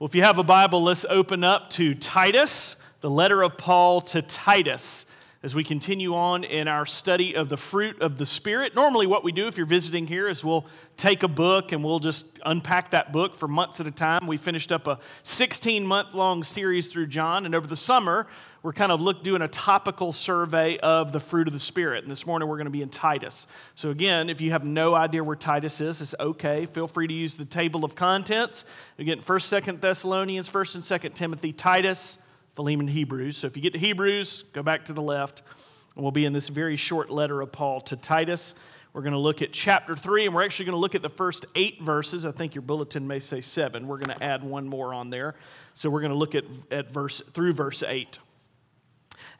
Well, if you have a Bible, let's open up to Titus, the letter of Paul to Titus, as we continue on in our study of the fruit of the Spirit. Normally, what we do if you're visiting here is we'll take a book and we'll just unpack that book for months at a time. We finished up a 16 month long series through John, and over the summer, we're kind of look, doing a topical survey of the fruit of the Spirit. And this morning we're going to be in Titus. So, again, if you have no idea where Titus is, it's okay. Feel free to use the table of contents. Again, 1st, 2nd Thessalonians, 1st and 2nd Timothy, Titus, Philemon, Hebrews. So, if you get to Hebrews, go back to the left. And we'll be in this very short letter of Paul to Titus. We're going to look at chapter 3, and we're actually going to look at the first eight verses. I think your bulletin may say seven. We're going to add one more on there. So we're going to look at, at verse through verse 8.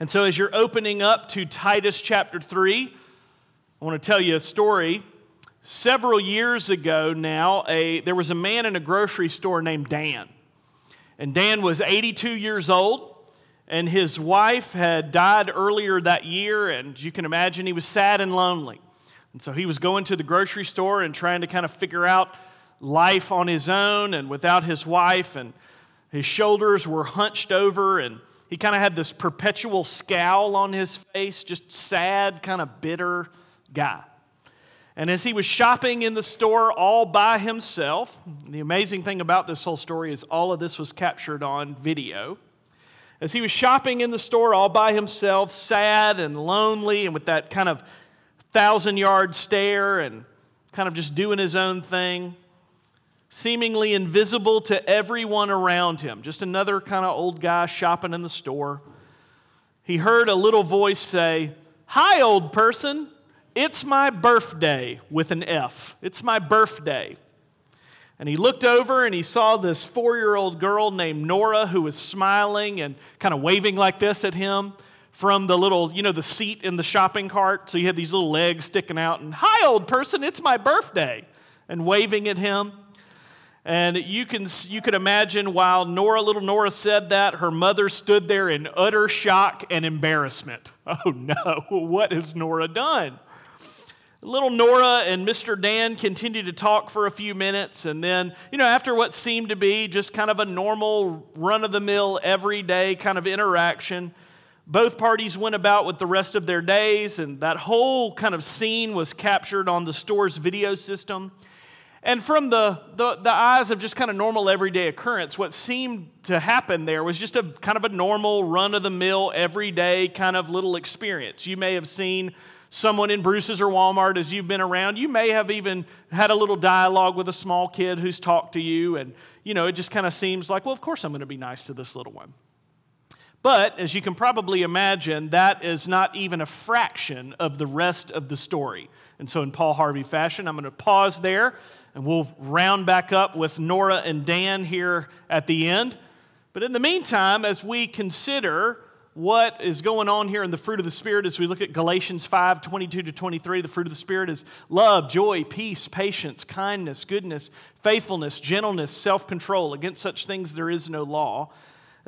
And so, as you're opening up to Titus chapter 3, I want to tell you a story. Several years ago now, a, there was a man in a grocery store named Dan. And Dan was 82 years old, and his wife had died earlier that year, and you can imagine he was sad and lonely. And so he was going to the grocery store and trying to kind of figure out life on his own and without his wife, and his shoulders were hunched over, and he kind of had this perpetual scowl on his face, just sad, kind of bitter guy. And as he was shopping in the store all by himself, the amazing thing about this whole story is all of this was captured on video. As he was shopping in the store all by himself, sad and lonely, and with that kind of thousand yard stare and kind of just doing his own thing, seemingly invisible to everyone around him, just another kind of old guy shopping in the store. He heard a little voice say, Hi, old person, it's my birthday with an F. It's my birthday. And he looked over and he saw this four year old girl named Nora who was smiling and kind of waving like this at him from the little, you know, the seat in the shopping cart. So you had these little legs sticking out, and hi, old person, it's my birthday, and waving at him. And you can, you can imagine while Nora, little Nora said that, her mother stood there in utter shock and embarrassment. Oh no, what has Nora done? Little Nora and Mr. Dan continued to talk for a few minutes, and then, you know, after what seemed to be just kind of a normal, run of the mill, everyday kind of interaction, both parties went about with the rest of their days, and that whole kind of scene was captured on the store's video system. And from the, the, the, eyes of just kind of normal everyday occurrence, what seemed to happen there was just a kind of a normal, run of the mill, everyday kind of little experience. You may have seen someone in Bruce's or Walmart as you've been around. You may have even had a little dialogue with a small kid who's talked to you, and you know, it just kind of seems like, well, of course I'm going to be nice to this little one. But as you can probably imagine, that is not even a fraction of the rest of the story. And so, in Paul Harvey fashion, I'm going to pause there and we'll round back up with Nora and Dan here at the end. But in the meantime, as we consider what is going on here in the fruit of the Spirit, as we look at Galatians 5 22 to 23, the fruit of the Spirit is love, joy, peace, patience, kindness, goodness, faithfulness, gentleness, self control. Against such things there is no law.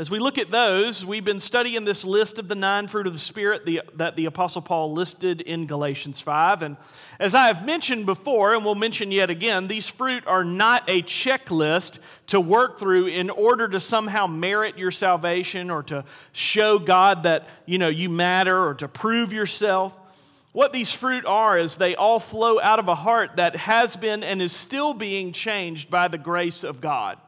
As we look at those, we've been studying this list of the nine fruit of the Spirit the, that the Apostle Paul listed in Galatians 5. And as I have mentioned before, and we'll mention yet again, these fruit are not a checklist to work through in order to somehow merit your salvation or to show God that you, know, you matter or to prove yourself. What these fruit are is they all flow out of a heart that has been and is still being changed by the grace of God.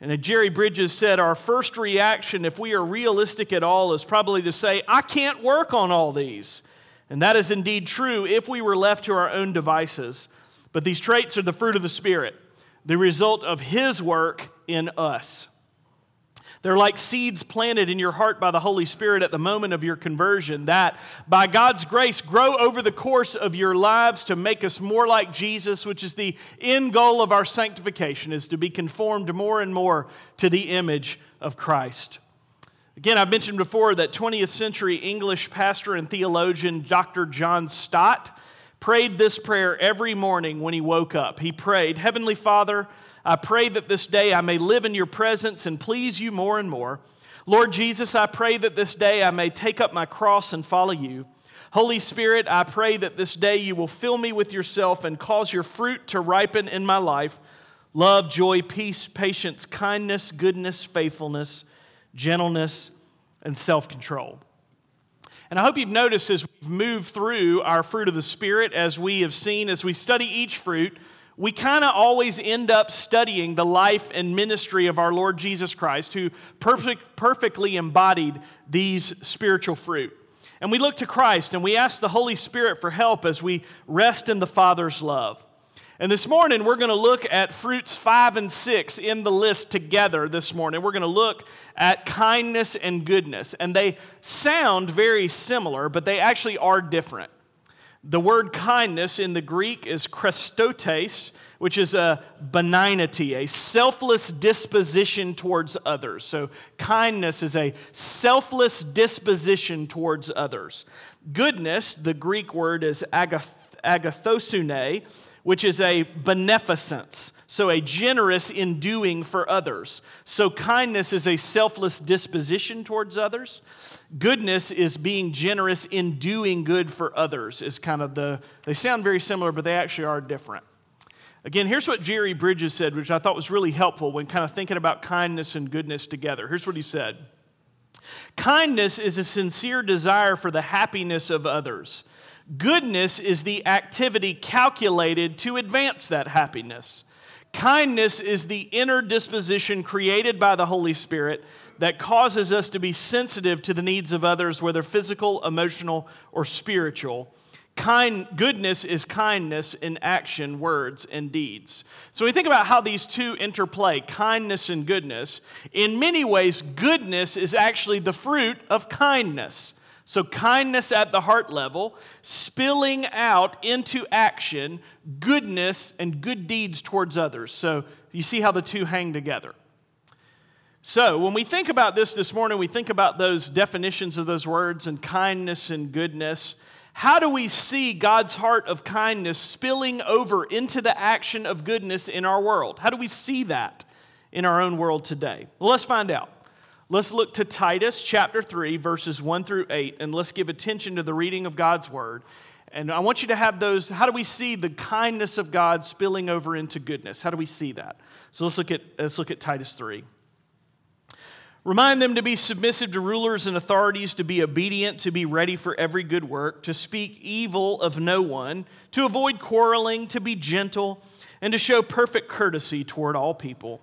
And Jerry Bridges said, Our first reaction, if we are realistic at all, is probably to say, I can't work on all these. And that is indeed true if we were left to our own devices. But these traits are the fruit of the Spirit, the result of His work in us. They're like seeds planted in your heart by the Holy Spirit at the moment of your conversion that, by God's grace, grow over the course of your lives to make us more like Jesus, which is the end goal of our sanctification, is to be conformed more and more to the image of Christ. Again, I've mentioned before that 20th century English pastor and theologian Dr. John Stott prayed this prayer every morning when he woke up. He prayed, Heavenly Father, I pray that this day I may live in your presence and please you more and more. Lord Jesus, I pray that this day I may take up my cross and follow you. Holy Spirit, I pray that this day you will fill me with yourself and cause your fruit to ripen in my life. love, joy, peace, patience, kindness, goodness, faithfulness, gentleness, and self control. And I hope you've noticed as we've moved through our fruit of the Spirit, as we have seen, as we study each fruit, we kind of always end up studying the life and ministry of our Lord Jesus Christ, who perfect, perfectly embodied these spiritual fruit. And we look to Christ and we ask the Holy Spirit for help as we rest in the Father's love. And this morning, we're going to look at fruits five and six in the list together this morning. We're going to look at kindness and goodness. And they sound very similar, but they actually are different. The word kindness in the Greek is krestotes, which is a benignity, a selfless disposition towards others. So, kindness is a selfless disposition towards others. Goodness, the Greek word is agath- agathosune, which is a beneficence, so a generous in doing for others. So, kindness is a selfless disposition towards others. Goodness is being generous in doing good for others, is kind of the, they sound very similar, but they actually are different. Again, here's what Jerry Bridges said, which I thought was really helpful when kind of thinking about kindness and goodness together. Here's what he said Kindness is a sincere desire for the happiness of others. Goodness is the activity calculated to advance that happiness. Kindness is the inner disposition created by the Holy Spirit that causes us to be sensitive to the needs of others, whether physical, emotional, or spiritual. Kind, goodness is kindness in action, words, and deeds. So we think about how these two interplay, kindness and goodness. In many ways, goodness is actually the fruit of kindness. So, kindness at the heart level, spilling out into action, goodness and good deeds towards others. So, you see how the two hang together. So, when we think about this this morning, we think about those definitions of those words and kindness and goodness. How do we see God's heart of kindness spilling over into the action of goodness in our world? How do we see that in our own world today? Well, let's find out. Let's look to Titus chapter 3, verses 1 through 8, and let's give attention to the reading of God's word. And I want you to have those. How do we see the kindness of God spilling over into goodness? How do we see that? So let's look at, let's look at Titus 3. Remind them to be submissive to rulers and authorities, to be obedient, to be ready for every good work, to speak evil of no one, to avoid quarreling, to be gentle, and to show perfect courtesy toward all people.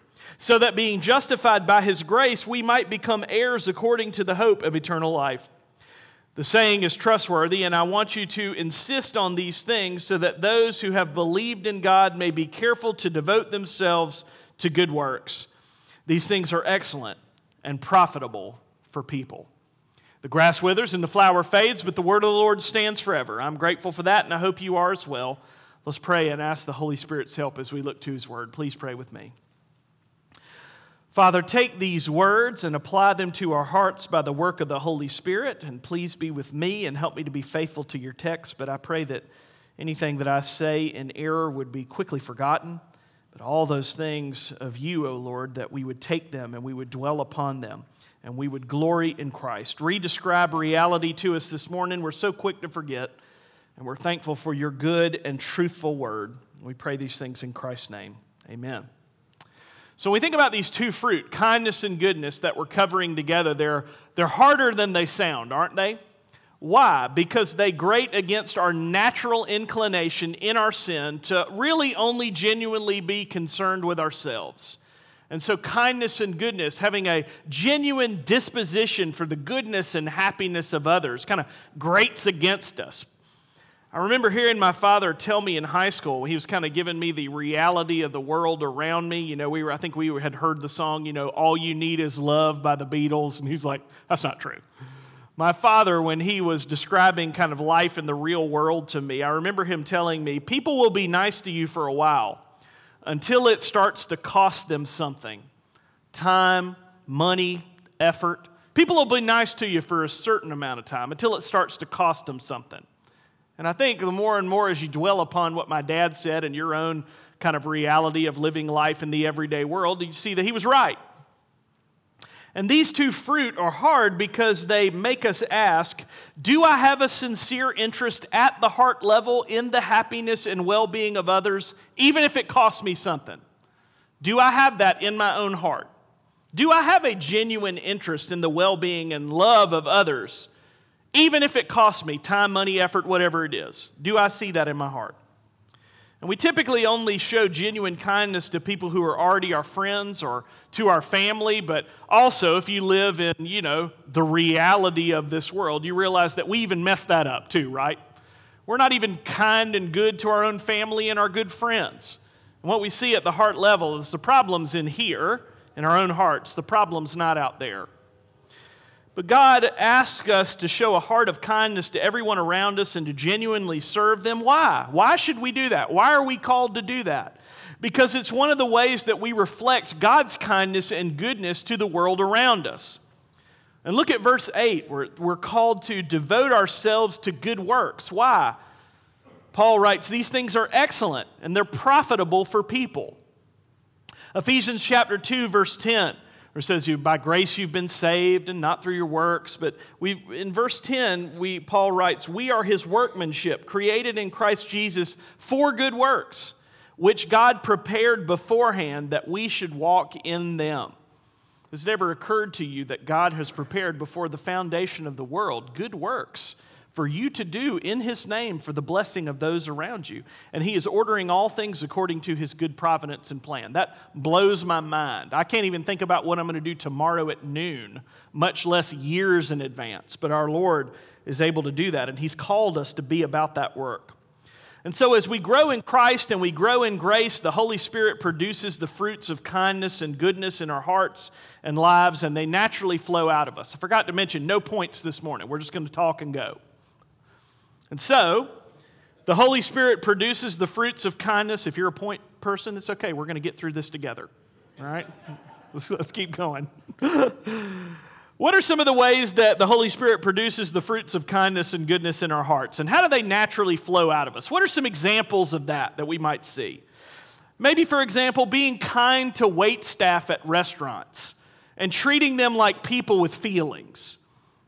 so that being justified by his grace, we might become heirs according to the hope of eternal life. The saying is trustworthy, and I want you to insist on these things so that those who have believed in God may be careful to devote themselves to good works. These things are excellent and profitable for people. The grass withers and the flower fades, but the word of the Lord stands forever. I'm grateful for that, and I hope you are as well. Let's pray and ask the Holy Spirit's help as we look to his word. Please pray with me. Father, take these words and apply them to our hearts by the work of the Holy Spirit, and please be with me and help me to be faithful to your text. But I pray that anything that I say in error would be quickly forgotten, but all those things of you, O Lord, that we would take them and we would dwell upon them and we would glory in Christ. Redescribe reality to us this morning. We're so quick to forget, and we're thankful for your good and truthful word. We pray these things in Christ's name. Amen. So we think about these two fruit, kindness and goodness, that we're covering together, they're, they're harder than they sound, aren't they? Why? Because they grate against our natural inclination in our sin to really only genuinely be concerned with ourselves. And so, kindness and goodness, having a genuine disposition for the goodness and happiness of others, kind of grates against us. I remember hearing my father tell me in high school, he was kind of giving me the reality of the world around me. You know, we were, I think we had heard the song, you know, All You Need Is Love by the Beatles, and he's like, that's not true. My father, when he was describing kind of life in the real world to me, I remember him telling me, people will be nice to you for a while, until it starts to cost them something time, money, effort. People will be nice to you for a certain amount of time until it starts to cost them something. And I think the more and more as you dwell upon what my dad said and your own kind of reality of living life in the everyday world, you see that he was right. And these two fruit are hard because they make us ask Do I have a sincere interest at the heart level in the happiness and well being of others, even if it costs me something? Do I have that in my own heart? Do I have a genuine interest in the well being and love of others, even if it costs me time, money, effort, whatever it is? Do I see that in my heart? And we typically only show genuine kindness to people who are already our friends or to our family, but also if you live in, you know, the reality of this world, you realize that we even mess that up too, right? We're not even kind and good to our own family and our good friends. And what we see at the heart level is the problems in here, in our own hearts, the problem's not out there. But God asks us to show a heart of kindness to everyone around us and to genuinely serve them. Why? Why should we do that? Why are we called to do that? Because it's one of the ways that we reflect God's kindness and goodness to the world around us. And look at verse 8. We're, we're called to devote ourselves to good works. Why? Paul writes, These things are excellent and they're profitable for people. Ephesians chapter 2, verse 10 it says, you, by grace you've been saved and not through your works. But we, in verse 10, we, Paul writes, We are his workmanship, created in Christ Jesus for good works, which God prepared beforehand that we should walk in them. Has it ever occurred to you that God has prepared before the foundation of the world good works? For you to do in his name for the blessing of those around you. And he is ordering all things according to his good providence and plan. That blows my mind. I can't even think about what I'm going to do tomorrow at noon, much less years in advance. But our Lord is able to do that, and he's called us to be about that work. And so, as we grow in Christ and we grow in grace, the Holy Spirit produces the fruits of kindness and goodness in our hearts and lives, and they naturally flow out of us. I forgot to mention, no points this morning. We're just going to talk and go. And so, the Holy Spirit produces the fruits of kindness. If you're a point person, it's okay. We're going to get through this together. All right? Let's, let's keep going. what are some of the ways that the Holy Spirit produces the fruits of kindness and goodness in our hearts? And how do they naturally flow out of us? What are some examples of that that we might see? Maybe, for example, being kind to wait staff at restaurants and treating them like people with feelings.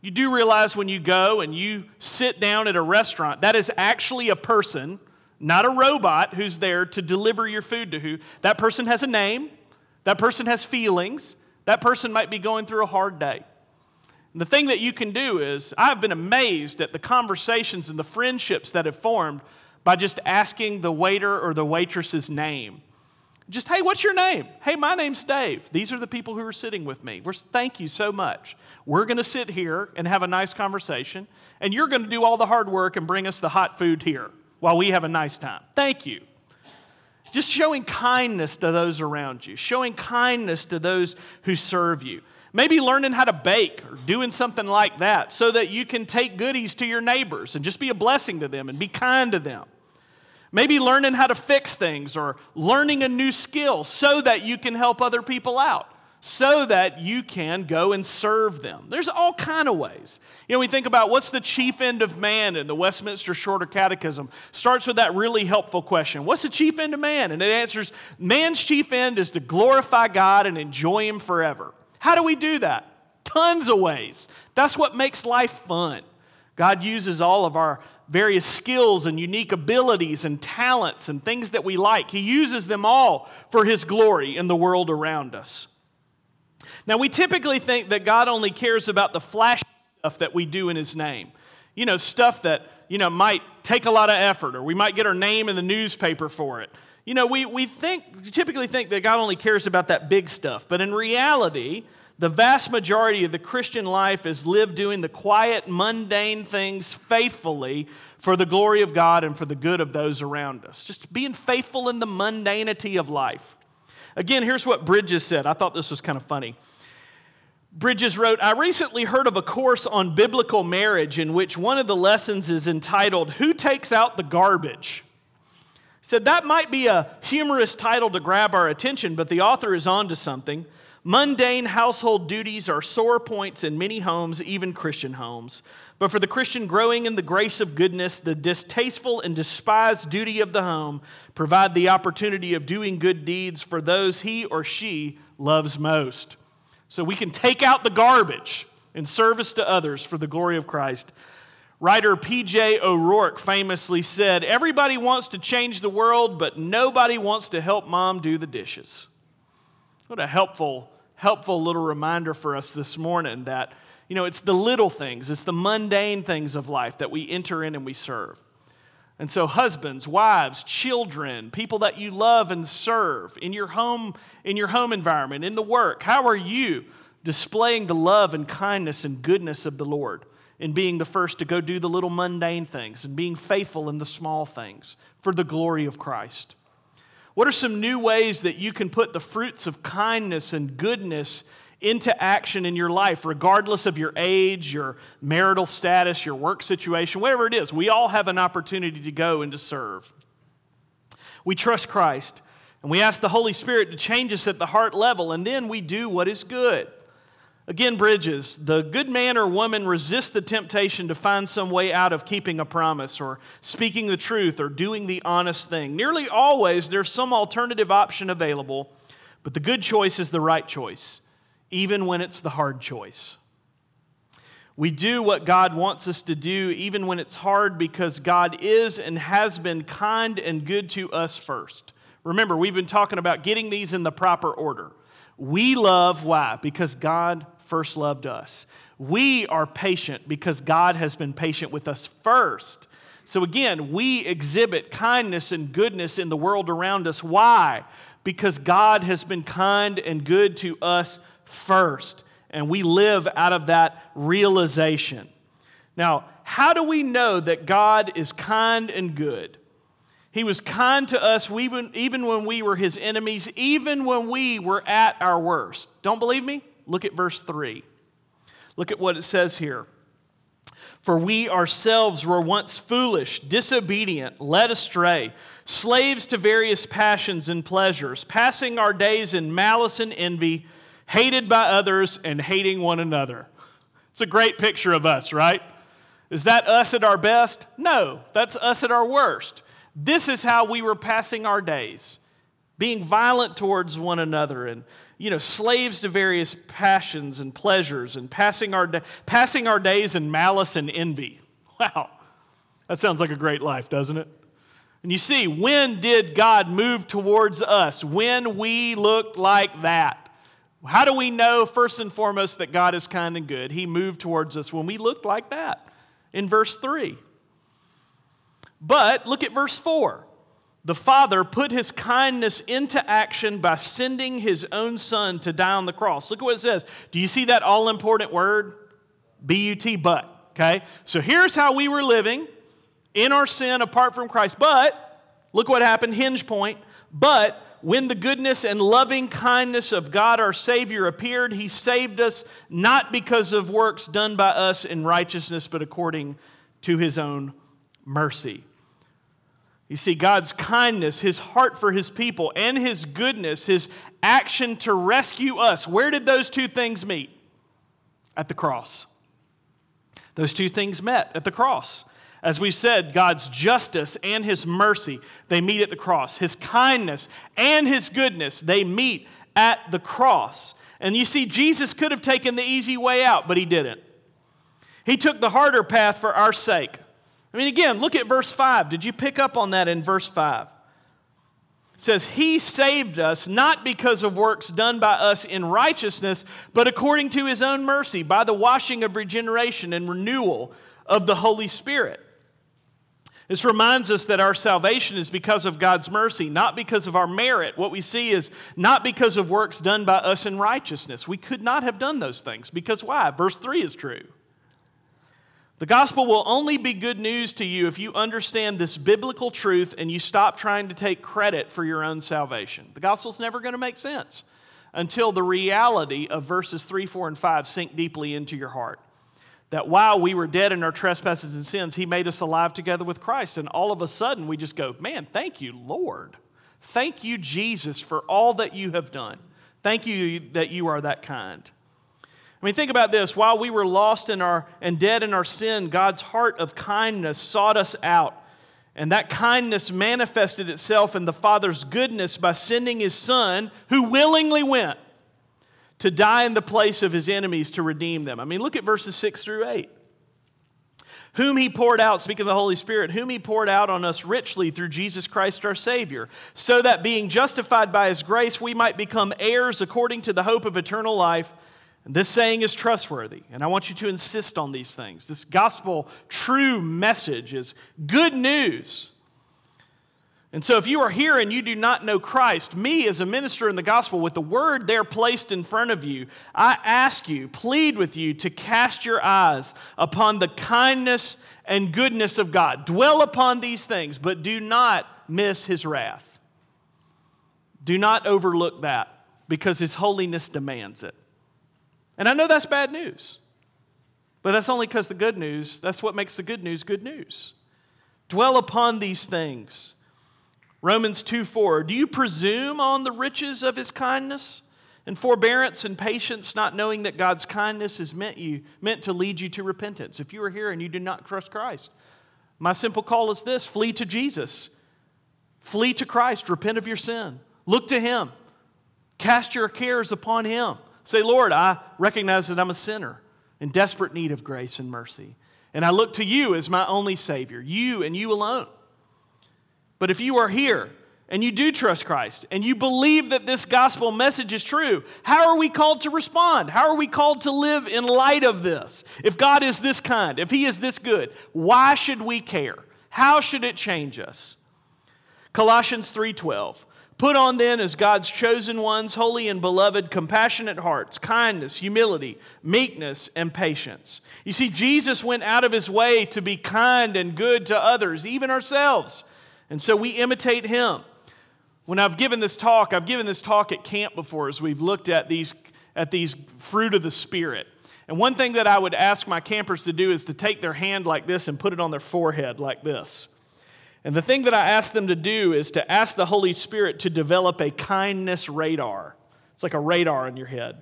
You do realize when you go and you sit down at a restaurant, that is actually a person, not a robot, who's there to deliver your food to who. That person has a name, that person has feelings, that person might be going through a hard day. And the thing that you can do is, I've been amazed at the conversations and the friendships that have formed by just asking the waiter or the waitress's name. Just, hey, what's your name? Hey, my name's Dave. These are the people who are sitting with me. We're, thank you so much. We're going to sit here and have a nice conversation, and you're going to do all the hard work and bring us the hot food here while we have a nice time. Thank you. Just showing kindness to those around you, showing kindness to those who serve you. Maybe learning how to bake or doing something like that so that you can take goodies to your neighbors and just be a blessing to them and be kind to them. Maybe learning how to fix things or learning a new skill so that you can help other people out, so that you can go and serve them. There's all kind of ways. You know, we think about what's the chief end of man in the Westminster Shorter Catechism. Starts with that really helpful question. What's the chief end of man? And it answers, man's chief end is to glorify God and enjoy him forever. How do we do that? Tons of ways. That's what makes life fun. God uses all of our various skills and unique abilities and talents and things that we like. He uses them all for His glory in the world around us. Now, we typically think that God only cares about the flashy stuff that we do in His name. You know, stuff that, you know, might take a lot of effort or we might get our name in the newspaper for it. You know, we, we think, typically think that God only cares about that big stuff. But in reality, the vast majority of the Christian life is lived doing the quiet, mundane things faithfully for the glory of God and for the good of those around us. Just being faithful in the mundanity of life. Again, here's what Bridges said. I thought this was kind of funny. Bridges wrote, I recently heard of a course on biblical marriage in which one of the lessons is entitled, Who Takes Out the Garbage? said that might be a humorous title to grab our attention, but the author is on to something. Mundane household duties are sore points in many homes, even Christian homes. But for the Christian growing in the grace of goodness, the distasteful and despised duty of the home provide the opportunity of doing good deeds for those he or she loves most. So we can take out the garbage in service to others for the glory of Christ. Writer P.J. O'Rourke famously said, Everybody wants to change the world, but nobody wants to help mom do the dishes. What a helpful helpful little reminder for us this morning that, you know, it's the little things, it's the mundane things of life that we enter in and we serve. And so, husbands, wives, children, people that you love and serve in your home, in your home environment, in the work, how are you displaying the love and kindness and goodness of the Lord in being the first to go do the little mundane things and being faithful in the small things for the glory of Christ? What are some new ways that you can put the fruits of kindness and goodness into action in your life, regardless of your age, your marital status, your work situation, whatever it is? We all have an opportunity to go and to serve. We trust Christ and we ask the Holy Spirit to change us at the heart level, and then we do what is good. Again, Bridges, the good man or woman resists the temptation to find some way out of keeping a promise or speaking the truth or doing the honest thing. Nearly always, there's some alternative option available, but the good choice is the right choice, even when it's the hard choice. We do what God wants us to do, even when it's hard, because God is and has been kind and good to us first. Remember, we've been talking about getting these in the proper order. We love, why? Because God first loved us. We are patient because God has been patient with us first. So again, we exhibit kindness and goodness in the world around us. Why? Because God has been kind and good to us first. And we live out of that realization. Now, how do we know that God is kind and good? He was kind to us even, even when we were his enemies, even when we were at our worst. Don't believe me? Look at verse 3. Look at what it says here. For we ourselves were once foolish, disobedient, led astray, slaves to various passions and pleasures, passing our days in malice and envy, hated by others and hating one another. It's a great picture of us, right? Is that us at our best? No, that's us at our worst. This is how we were passing our days, being violent towards one another and you know, slaves to various passions and pleasures and passing our, passing our days in malice and envy. Wow, that sounds like a great life, doesn't it? And you see, when did God move towards us? When we looked like that. How do we know, first and foremost, that God is kind and good? He moved towards us when we looked like that in verse 3. But look at verse 4 the Father put his kindness into action by sending his own Son to die on the cross. Look at what it says. Do you see that all important word? B U T, but. Okay? So here's how we were living in our sin apart from Christ. But, look what happened, hinge point. But when the goodness and loving kindness of God our Savior appeared, he saved us not because of works done by us in righteousness, but according to his own mercy. You see, God's kindness, His heart for His people, and His goodness, His action to rescue us. Where did those two things meet? At the cross. Those two things met at the cross. As we said, God's justice and His mercy, they meet at the cross. His kindness and His goodness, they meet at the cross. And you see, Jesus could have taken the easy way out, but He didn't. He took the harder path for our sake. I mean, again, look at verse 5. Did you pick up on that in verse 5? It says, He saved us not because of works done by us in righteousness, but according to His own mercy, by the washing of regeneration and renewal of the Holy Spirit. This reminds us that our salvation is because of God's mercy, not because of our merit. What we see is not because of works done by us in righteousness. We could not have done those things because why? Verse 3 is true. The gospel will only be good news to you if you understand this biblical truth and you stop trying to take credit for your own salvation. The gospel's never going to make sense until the reality of verses 3, 4, and 5 sink deeply into your heart. that while we were dead in our trespasses and sins, He made us alive together with Christ. And all of a sudden, we just go, man, thank you, Lord. Thank you, Jesus, for all that you have done. Thank you that you are that kind. I mean, think about this. While we were lost in our, and dead in our sin, God's heart of kindness sought us out. And that kindness manifested itself in the Father's goodness by sending His Son, who willingly went to die in the place of His enemies to redeem them. I mean, look at verses 6 through 8 whom he poured out, speaking of the Holy Spirit, whom he poured out on us richly through Jesus Christ our Savior, so that being justified by his grace, we might become heirs according to the hope of eternal life. This saying is trustworthy, and I want you to insist on these things. This gospel true message is good news and so, if you are here and you do not know Christ, me as a minister in the gospel, with the word there placed in front of you, I ask you, plead with you to cast your eyes upon the kindness and goodness of God. Dwell upon these things, but do not miss his wrath. Do not overlook that because his holiness demands it. And I know that's bad news, but that's only because the good news, that's what makes the good news good news. Dwell upon these things Romans 2 4. Do you presume on the riches of his kindness and forbearance and patience, not knowing that God's kindness is meant, you, meant to lead you to repentance? If you are here and you do not trust Christ, my simple call is this flee to Jesus. Flee to Christ. Repent of your sin. Look to him. Cast your cares upon him. Say, Lord, I recognize that I'm a sinner in desperate need of grace and mercy. And I look to you as my only Savior, you and you alone. But if you are here and you do trust Christ and you believe that this gospel message is true, how are we called to respond? How are we called to live in light of this? If God is this kind, if He is this good, why should we care? How should it change us? Colossians 3:12 Put on then as God's chosen ones, holy and beloved, compassionate hearts, kindness, humility, meekness, and patience. You see, Jesus went out of his way to be kind and good to others, even ourselves. And so we imitate him. When I've given this talk, I've given this talk at camp before as we've looked at these, at these fruit of the Spirit. And one thing that I would ask my campers to do is to take their hand like this and put it on their forehead like this. And the thing that I ask them to do is to ask the Holy Spirit to develop a kindness radar. It's like a radar in your head.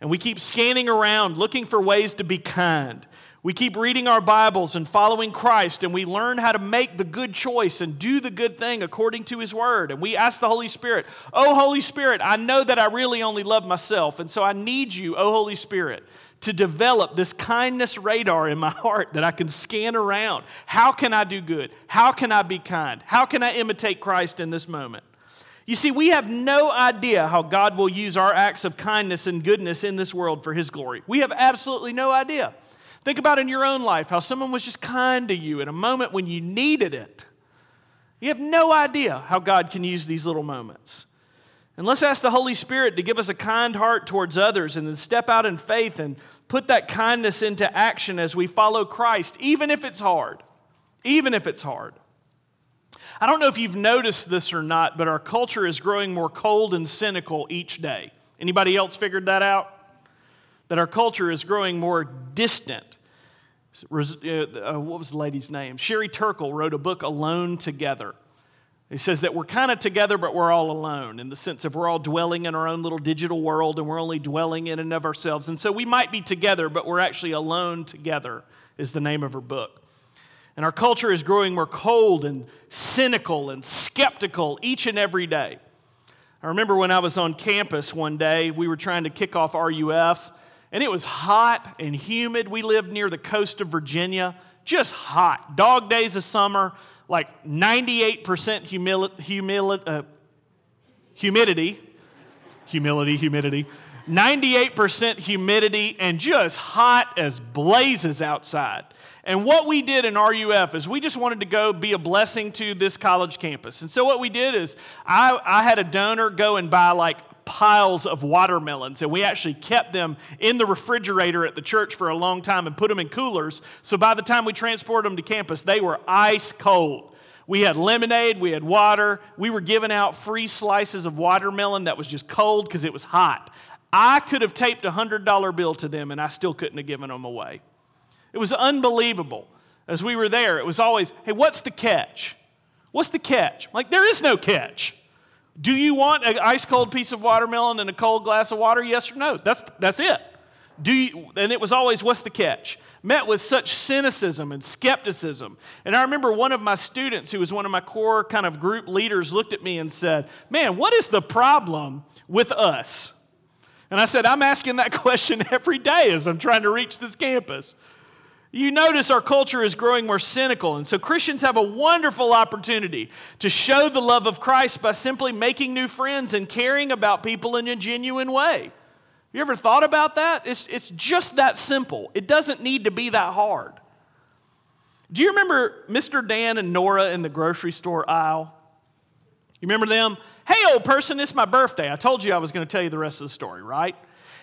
And we keep scanning around looking for ways to be kind. We keep reading our Bibles and following Christ, and we learn how to make the good choice and do the good thing according to His Word. And we ask the Holy Spirit, Oh, Holy Spirit, I know that I really only love myself, and so I need you, oh, Holy Spirit, to develop this kindness radar in my heart that I can scan around. How can I do good? How can I be kind? How can I imitate Christ in this moment? You see, we have no idea how God will use our acts of kindness and goodness in this world for His glory. We have absolutely no idea. Think about in your own life how someone was just kind to you in a moment when you needed it. You have no idea how God can use these little moments. And let's ask the Holy Spirit to give us a kind heart towards others and then step out in faith and put that kindness into action as we follow Christ, even if it's hard. Even if it's hard. I don't know if you've noticed this or not, but our culture is growing more cold and cynical each day. Anybody else figured that out? that our culture is growing more distant. Uh, uh, what was the lady's name? Sherry Turkle wrote a book, Alone Together. He says that we're kind of together, but we're all alone in the sense of we're all dwelling in our own little digital world and we're only dwelling in and of ourselves. And so we might be together, but we're actually alone together, is the name of her book. And our culture is growing more cold and cynical and skeptical each and every day. I remember when I was on campus one day, we were trying to kick off RUF, and it was hot and humid. We lived near the coast of Virginia, just hot. Dog days of summer, like 98% humili- humili- uh, humidity. Humility, humidity. 98% humidity and just hot as blazes outside. And what we did in RUF is we just wanted to go be a blessing to this college campus. And so what we did is I, I had a donor go and buy like piles of watermelons, and we actually kept them in the refrigerator at the church for a long time and put them in coolers. So by the time we transported them to campus, they were ice cold. We had lemonade, we had water, we were giving out free slices of watermelon that was just cold because it was hot. I could have taped a $100 bill to them and I still couldn't have given them away. It was unbelievable. As we were there, it was always, hey, what's the catch? What's the catch? Like, there is no catch. Do you want an ice cold piece of watermelon and a cold glass of water? Yes or no? That's, that's it. Do you, and it was always, what's the catch? Met with such cynicism and skepticism. And I remember one of my students, who was one of my core kind of group leaders, looked at me and said, Man, what is the problem with us? And I said, I'm asking that question every day as I'm trying to reach this campus. You notice our culture is growing more cynical, and so Christians have a wonderful opportunity to show the love of Christ by simply making new friends and caring about people in a genuine way. You ever thought about that? It's, it's just that simple. It doesn't need to be that hard. Do you remember Mr. Dan and Nora in the grocery store aisle? You remember them? Hey, old person, it's my birthday. I told you I was going to tell you the rest of the story, right?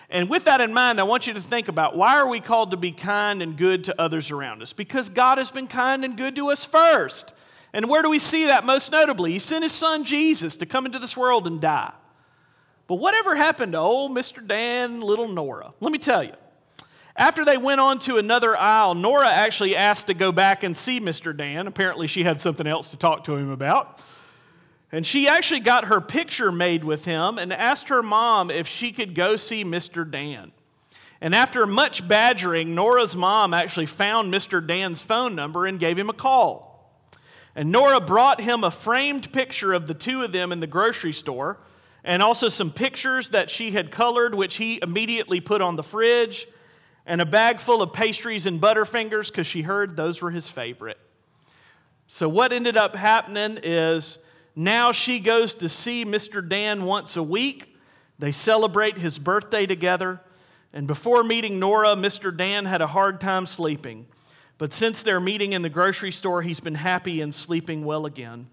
And with that in mind, I want you to think about why are we called to be kind and good to others around us? Because God has been kind and good to us first. And where do we see that most notably? He sent his son Jesus to come into this world and die. But whatever happened to old Mr. Dan, little Nora? Let me tell you. After they went on to another aisle, Nora actually asked to go back and see Mr. Dan. Apparently, she had something else to talk to him about. And she actually got her picture made with him and asked her mom if she could go see Mr. Dan. And after much badgering, Nora's mom actually found Mr. Dan's phone number and gave him a call. And Nora brought him a framed picture of the two of them in the grocery store and also some pictures that she had colored, which he immediately put on the fridge, and a bag full of pastries and Butterfingers because she heard those were his favorite. So, what ended up happening is now she goes to see Mr. Dan once a week. They celebrate his birthday together. And before meeting Nora, Mr. Dan had a hard time sleeping. But since their meeting in the grocery store, he's been happy and sleeping well again.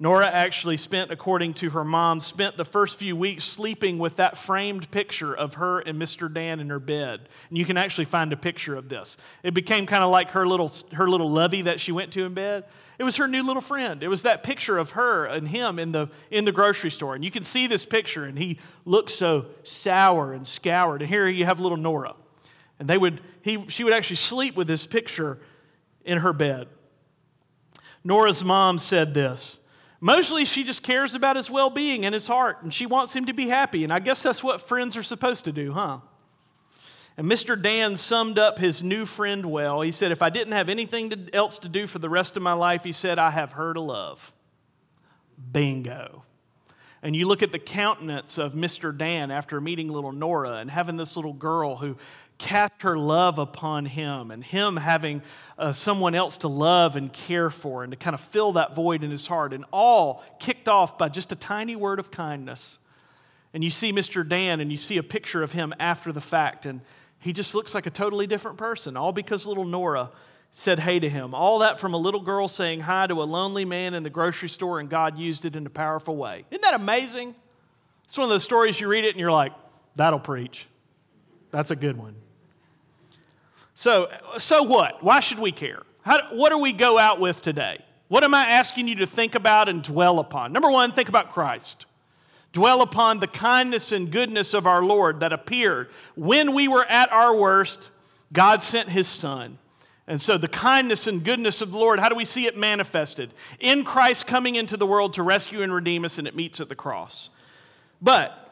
Nora actually spent, according to her mom, spent the first few weeks sleeping with that framed picture of her and Mr. Dan in her bed. And you can actually find a picture of this. It became kind of like her little, her little lovey that she went to in bed. It was her new little friend. It was that picture of her and him in the, in the grocery store. And you can see this picture, and he looks so sour and scoured. And here you have little Nora. And they would, he, she would actually sleep with this picture in her bed. Nora's mom said this. Mostly, she just cares about his well being and his heart, and she wants him to be happy. And I guess that's what friends are supposed to do, huh? And Mr. Dan summed up his new friend well. He said, If I didn't have anything to, else to do for the rest of my life, he said, I have her to love. Bingo. And you look at the countenance of Mr. Dan after meeting little Nora and having this little girl who cast her love upon him and him having uh, someone else to love and care for and to kind of fill that void in his heart, and all kicked off by just a tiny word of kindness. And you see Mr. Dan and you see a picture of him after the fact, and he just looks like a totally different person, all because little Nora said hey to him. All that from a little girl saying hi to a lonely man in the grocery store, and God used it in a powerful way. Isn't that amazing? It's one of those stories you read it and you're like, that'll preach. That's a good one. So, so what? Why should we care? How, what do we go out with today? What am I asking you to think about and dwell upon? Number one, think about Christ. Dwell upon the kindness and goodness of our Lord that appeared. When we were at our worst, God sent his Son. And so, the kindness and goodness of the Lord, how do we see it manifested? In Christ coming into the world to rescue and redeem us, and it meets at the cross. But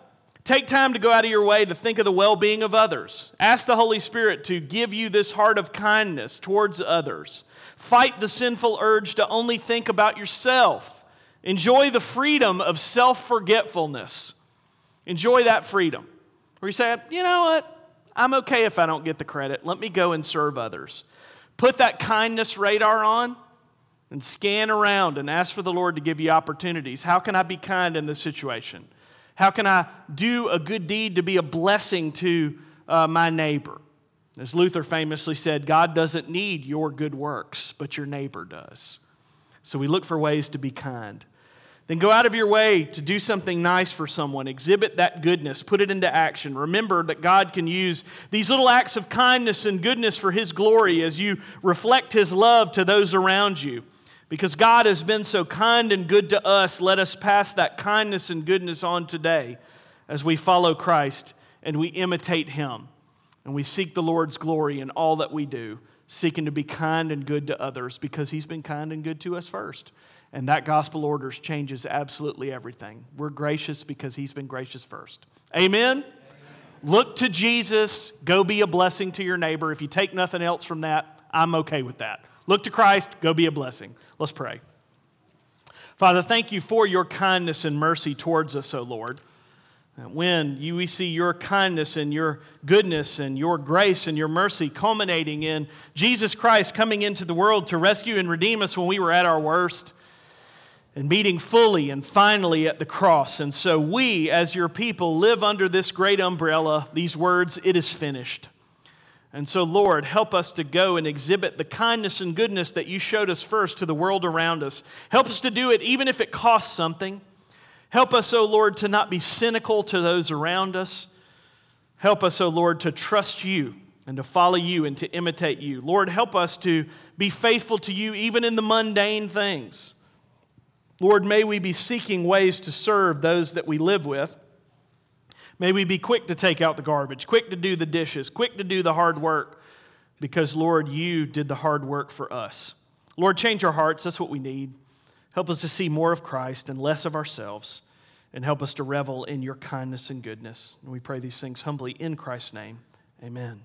Take time to go out of your way to think of the well being of others. Ask the Holy Spirit to give you this heart of kindness towards others. Fight the sinful urge to only think about yourself. Enjoy the freedom of self forgetfulness. Enjoy that freedom. Where you say, you know what? I'm okay if I don't get the credit. Let me go and serve others. Put that kindness radar on and scan around and ask for the Lord to give you opportunities. How can I be kind in this situation? How can I do a good deed to be a blessing to uh, my neighbor? As Luther famously said, God doesn't need your good works, but your neighbor does. So we look for ways to be kind. Then go out of your way to do something nice for someone. Exhibit that goodness. Put it into action. Remember that God can use these little acts of kindness and goodness for His glory as you reflect His love to those around you. Because God has been so kind and good to us, let us pass that kindness and goodness on today as we follow Christ and we imitate Him. And we seek the Lord's glory in all that we do, seeking to be kind and good to others because He's been kind and good to us first. And that gospel orders changes absolutely everything. We're gracious because He's been gracious first. Amen? Amen? Look to Jesus. Go be a blessing to your neighbor. If you take nothing else from that, I'm okay with that. Look to Christ. Go be a blessing. Let's pray. Father, thank you for your kindness and mercy towards us, O Lord. When you, we see your kindness and your goodness and your grace and your mercy culminating in Jesus Christ coming into the world to rescue and redeem us when we were at our worst and meeting fully and finally at the cross. And so we, as your people, live under this great umbrella, these words, it is finished. And so, Lord, help us to go and exhibit the kindness and goodness that you showed us first to the world around us. Help us to do it even if it costs something. Help us, O oh Lord, to not be cynical to those around us. Help us, O oh Lord, to trust you and to follow you and to imitate you. Lord, help us to be faithful to you even in the mundane things. Lord, may we be seeking ways to serve those that we live with. May we be quick to take out the garbage, quick to do the dishes, quick to do the hard work, because, Lord, you did the hard work for us. Lord, change our hearts. That's what we need. Help us to see more of Christ and less of ourselves, and help us to revel in your kindness and goodness. And we pray these things humbly in Christ's name. Amen.